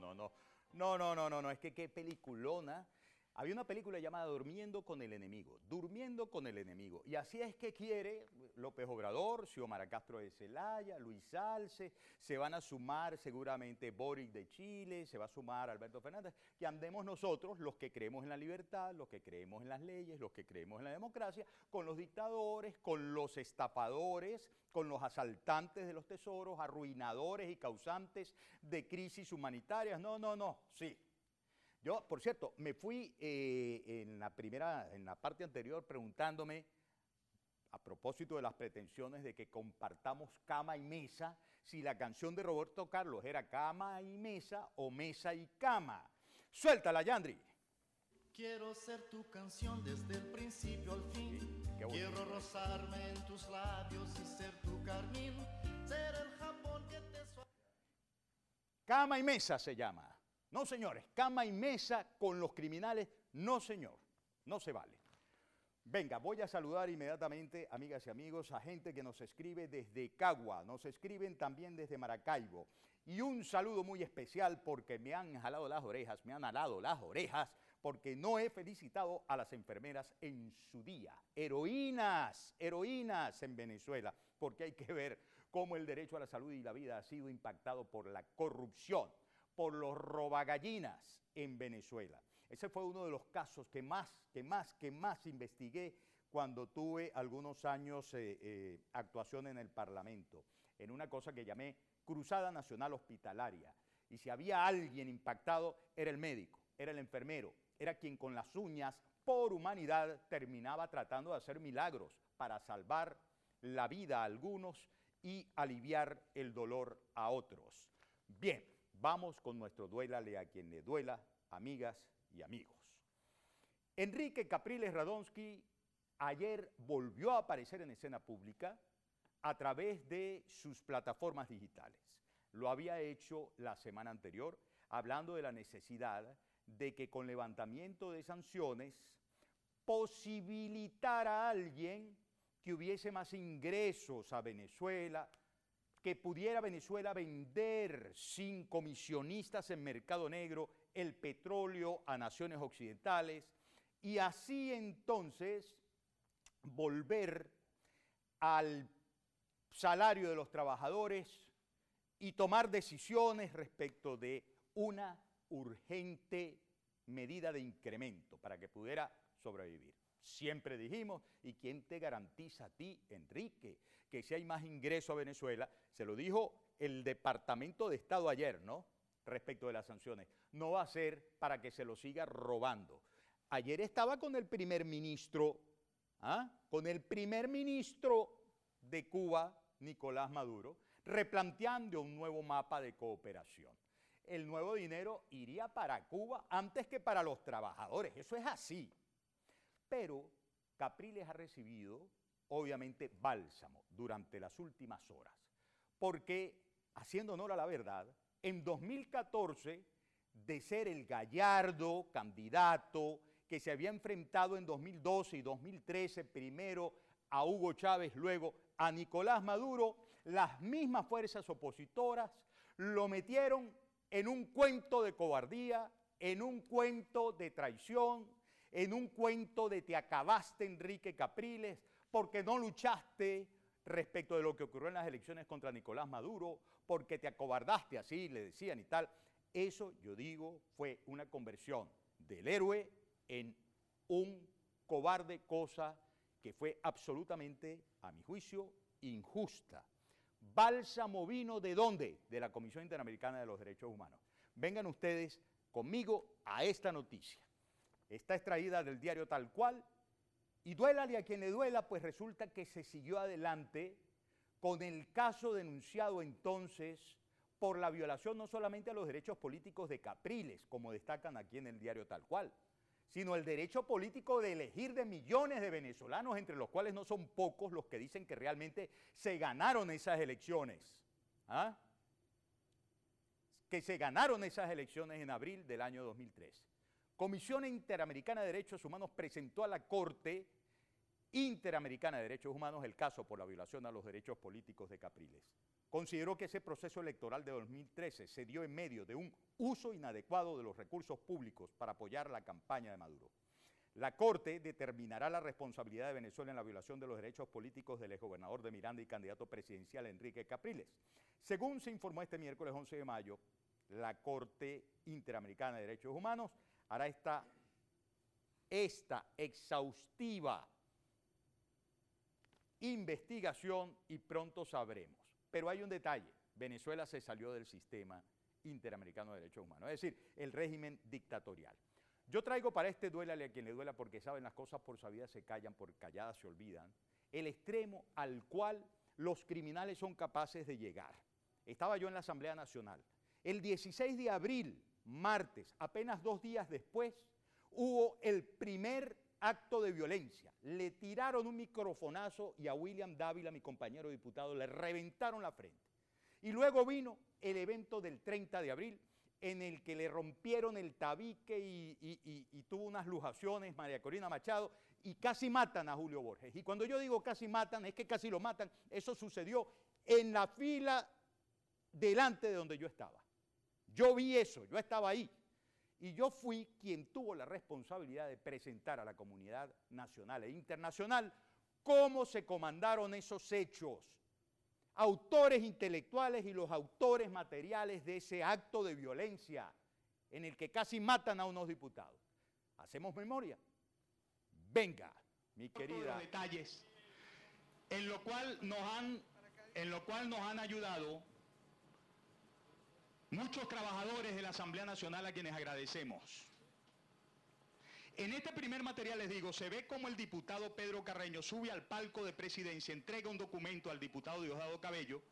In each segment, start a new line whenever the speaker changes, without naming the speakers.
No, no, no, no, no, no, no, es que qué peliculona. Había una película llamada Durmiendo con el enemigo, Durmiendo con el enemigo. Y así es que quiere López Obrador, Xiomara Castro de Celaya, Luis Salce, se van a sumar seguramente Boric de Chile, se va a sumar Alberto Fernández, que andemos nosotros, los que creemos en la libertad, los que creemos en las leyes, los que creemos en la democracia, con los dictadores, con los estafadores, con los asaltantes de los tesoros, arruinadores y causantes de crisis humanitarias. No, no, no, sí, yo, por cierto, me fui eh, en la primera, en la parte anterior preguntándome, a propósito de las pretensiones de que compartamos cama y mesa, si la canción de Roberto Carlos era cama y mesa o mesa y cama. Suéltala, Yandri.
Quiero ser tu canción desde el principio al fin. Quiero rozarme en tus labios y ser tu carmín. Ser el Japón que te
Cama y mesa se llama. No, señores, cama y mesa con los criminales, no, señor, no se vale. Venga, voy a saludar inmediatamente, amigas y amigos, a gente que nos escribe desde Cagua, nos escriben también desde Maracaibo. Y un saludo muy especial porque me han jalado las orejas, me han alado las orejas, porque no he felicitado a las enfermeras en su día. Heroínas, heroínas en Venezuela, porque hay que ver cómo el derecho a la salud y la vida ha sido impactado por la corrupción por los robagallinas en Venezuela. Ese fue uno de los casos que más, que más, que más investigué cuando tuve algunos años eh, eh, actuación en el Parlamento, en una cosa que llamé Cruzada Nacional Hospitalaria. Y si había alguien impactado, era el médico, era el enfermero, era quien con las uñas, por humanidad, terminaba tratando de hacer milagros para salvar la vida a algunos y aliviar el dolor a otros. Bien, Vamos con nuestro duélale a quien le duela, amigas y amigos. Enrique Capriles Radonsky ayer volvió a aparecer en escena pública a través de sus plataformas digitales. Lo había hecho la semana anterior, hablando de la necesidad de que con levantamiento de sanciones posibilitara a alguien que hubiese más ingresos a Venezuela, que pudiera Venezuela vender sin comisionistas en mercado negro el petróleo a naciones occidentales y así entonces volver al salario de los trabajadores y tomar decisiones respecto de una urgente medida de incremento para que pudiera sobrevivir. Siempre dijimos, ¿y quién te garantiza a ti, Enrique, que si hay más ingreso a Venezuela? Se lo dijo el Departamento de Estado ayer, ¿no? Respecto de las sanciones. No va a ser para que se lo siga robando. Ayer estaba con el primer ministro, ¿ah? Con el primer ministro de Cuba, Nicolás Maduro, replanteando un nuevo mapa de cooperación. El nuevo dinero iría para Cuba antes que para los trabajadores. Eso es así. Pero Capriles ha recibido, obviamente, bálsamo durante las últimas horas, porque, haciendo honor a la verdad, en 2014, de ser el gallardo candidato que se había enfrentado en 2012 y 2013, primero a Hugo Chávez, luego a Nicolás Maduro, las mismas fuerzas opositoras lo metieron en un cuento de cobardía, en un cuento de traición, en un cuento de te acabaste Enrique Capriles porque no luchaste respecto de lo que ocurrió en las elecciones contra Nicolás Maduro, porque te acobardaste así, le decían y tal. Eso, yo digo, fue una conversión del héroe en un cobarde, cosa que fue absolutamente, a mi juicio, injusta. Bálsamo vino de dónde? De la Comisión Interamericana de los Derechos Humanos. Vengan ustedes conmigo a esta noticia está extraída del diario tal cual, y duélale a quien le duela, pues resulta que se siguió adelante con el caso denunciado entonces por la violación no solamente a los derechos políticos de Capriles, como destacan aquí en el diario tal cual, sino el derecho político de elegir de millones de venezolanos, entre los cuales no son pocos los que dicen que realmente se ganaron esas elecciones. ¿ah? Que se ganaron esas elecciones en abril del año 2003. Comisión Interamericana de Derechos Humanos presentó a la Corte Interamericana de Derechos Humanos el caso por la violación a los derechos políticos de Capriles. consideró que ese proceso electoral de 2013 se dio en medio de un uso inadecuado de los recursos públicos para apoyar la campaña de Maduro. La Corte determinará la responsabilidad de Venezuela en la violación de los derechos políticos del exgobernador de Miranda y candidato presidencial Enrique Capriles. Según se informó este miércoles 11 de mayo, la Corte Interamericana de Derechos Humanos hará esta, esta exhaustiva investigación y pronto sabremos. Pero hay un detalle, Venezuela se salió del sistema interamericano de derechos humanos, es decir, el régimen dictatorial. Yo traigo para este duélale a quien le duela porque saben las cosas por sabidas se callan, por calladas se olvidan, el extremo al cual los criminales son capaces de llegar. Estaba yo en la Asamblea Nacional. El 16 de abril, martes, apenas dos días después, hubo el primer acto de violencia. Le tiraron un microfonazo y a William Dávila, mi compañero diputado, le reventaron la frente. Y luego vino el evento del 30 de abril, en el que le rompieron el tabique y, tuvo unas lujaciones María Corina Machado y casi matan a Julio Borges. Y cuando yo digo casi matan, es que casi lo matan. Eso sucedió en la fila delante de donde yo estaba. Yo vi eso, yo estaba ahí. Y yo fui quien tuvo la responsabilidad de presentar a la comunidad nacional e internacional cómo se comandaron esos hechos. Autores intelectuales y los autores materiales de ese acto de violencia en el que casi matan a unos diputados. ¿Hacemos memoria? Venga, mi querida.
detalles en lo cual nos han en lo cual nos han ayudado muchos trabajadores de la Asamblea Nacional a quienes agradecemos. En este primer material les digo, se ve como el diputado Pedro Carreño sube al palco de presidencia, entrega un documento al diputado Diosdado Cabello,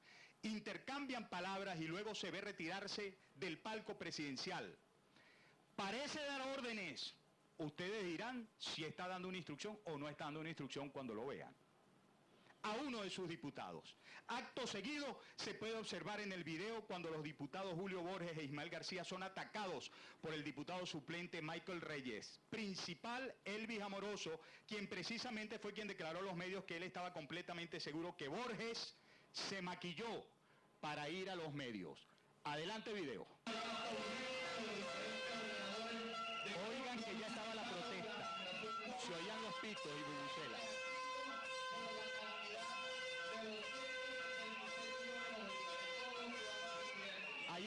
intercambian palabras y luego se ve retirarse del palco presidencial. Parece dar órdenes. Ustedes dirán si está dando una instrucción o no está dando una instrucción cuando lo vean a uno de sus diputados. Acto seguido se puede observar en el video cuando los diputados Julio Borges e Ismael García son atacados por el diputado suplente Michael Reyes. Principal Elvis Amoroso, quien precisamente fue quien declaró a los medios que él estaba completamente seguro que Borges se maquilló para ir a los medios. Adelante video. Oigan que ya estaba la protesta. Se oían los pitos y bubucelas.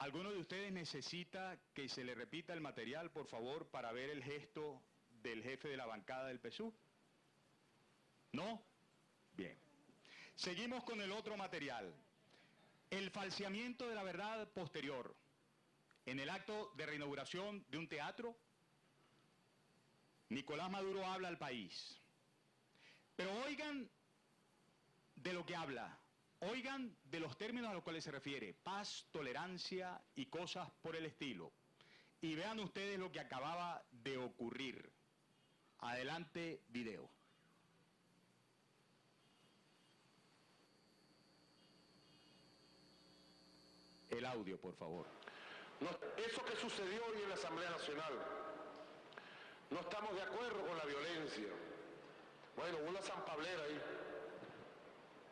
¿Alguno de ustedes necesita que se le repita el material, por favor, para ver el gesto del jefe de la bancada del PSU? ¿No? Bien. Seguimos con el otro material. El falseamiento de la verdad posterior. En el acto de reinauguración de un teatro, Nicolás Maduro habla al país. Pero oigan de lo que habla. Oigan de los términos a los cuales se refiere, paz, tolerancia y cosas por el estilo. Y vean ustedes lo que acababa de ocurrir. Adelante, video. El audio, por favor.
eso que sucedió hoy en la Asamblea Nacional, no estamos de acuerdo con la violencia. Bueno, una zampablera ahí.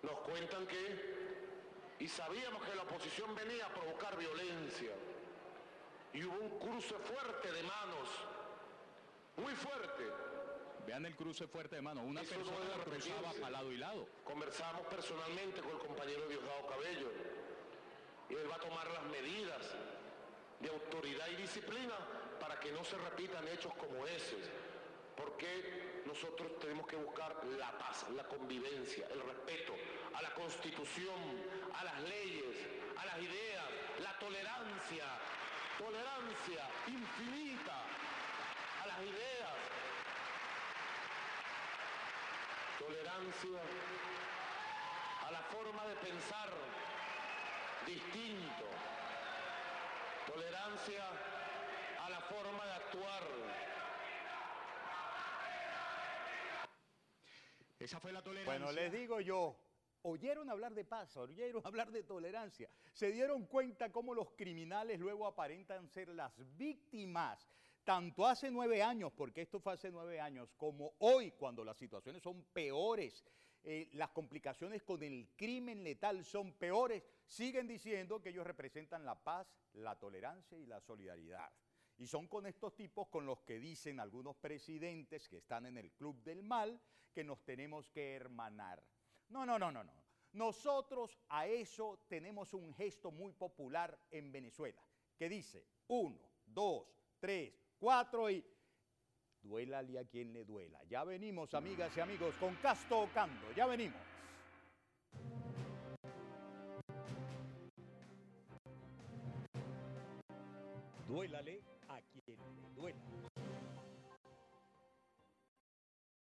Nos cuentan que, y sabíamos que la oposición venía a provocar violencia, y hubo un cruce fuerte de manos, muy fuerte.
Vean el cruce fuerte de manos, una persona no cruzaba a lado y lado.
Conversamos personalmente con el compañero Diosdado Cabello, y él va a tomar las medidas de autoridad y disciplina para que no se repitan hechos como ese porque nosotros tenemos que buscar la paz, la convivencia, el respeto a la constitución, a las leyes, a las ideas, la tolerancia, tolerancia infinita a las ideas, tolerancia a la forma de pensar distinto, tolerancia a la forma de actuar.
Esa fue la tolerancia.
Bueno, les digo yo, oyeron hablar de paz, oyeron hablar de tolerancia, se dieron cuenta cómo los criminales luego aparentan ser las víctimas, tanto hace nueve años, porque esto fue hace nueve años, como hoy, cuando las situaciones son peores, eh, las complicaciones con el crimen letal son peores, siguen diciendo que ellos representan la paz, la tolerancia y la solidaridad. Y son con estos tipos con los que dicen algunos presidentes que están en el club del mal que nos tenemos que hermanar. No, no, no, no, no. Nosotros a eso tenemos un gesto muy popular en Venezuela, que dice uno, dos, tres, cuatro y duélale a quien le duela. Ya venimos, amigas y amigos, con Casto Ocando, ya venimos. Duélale duela.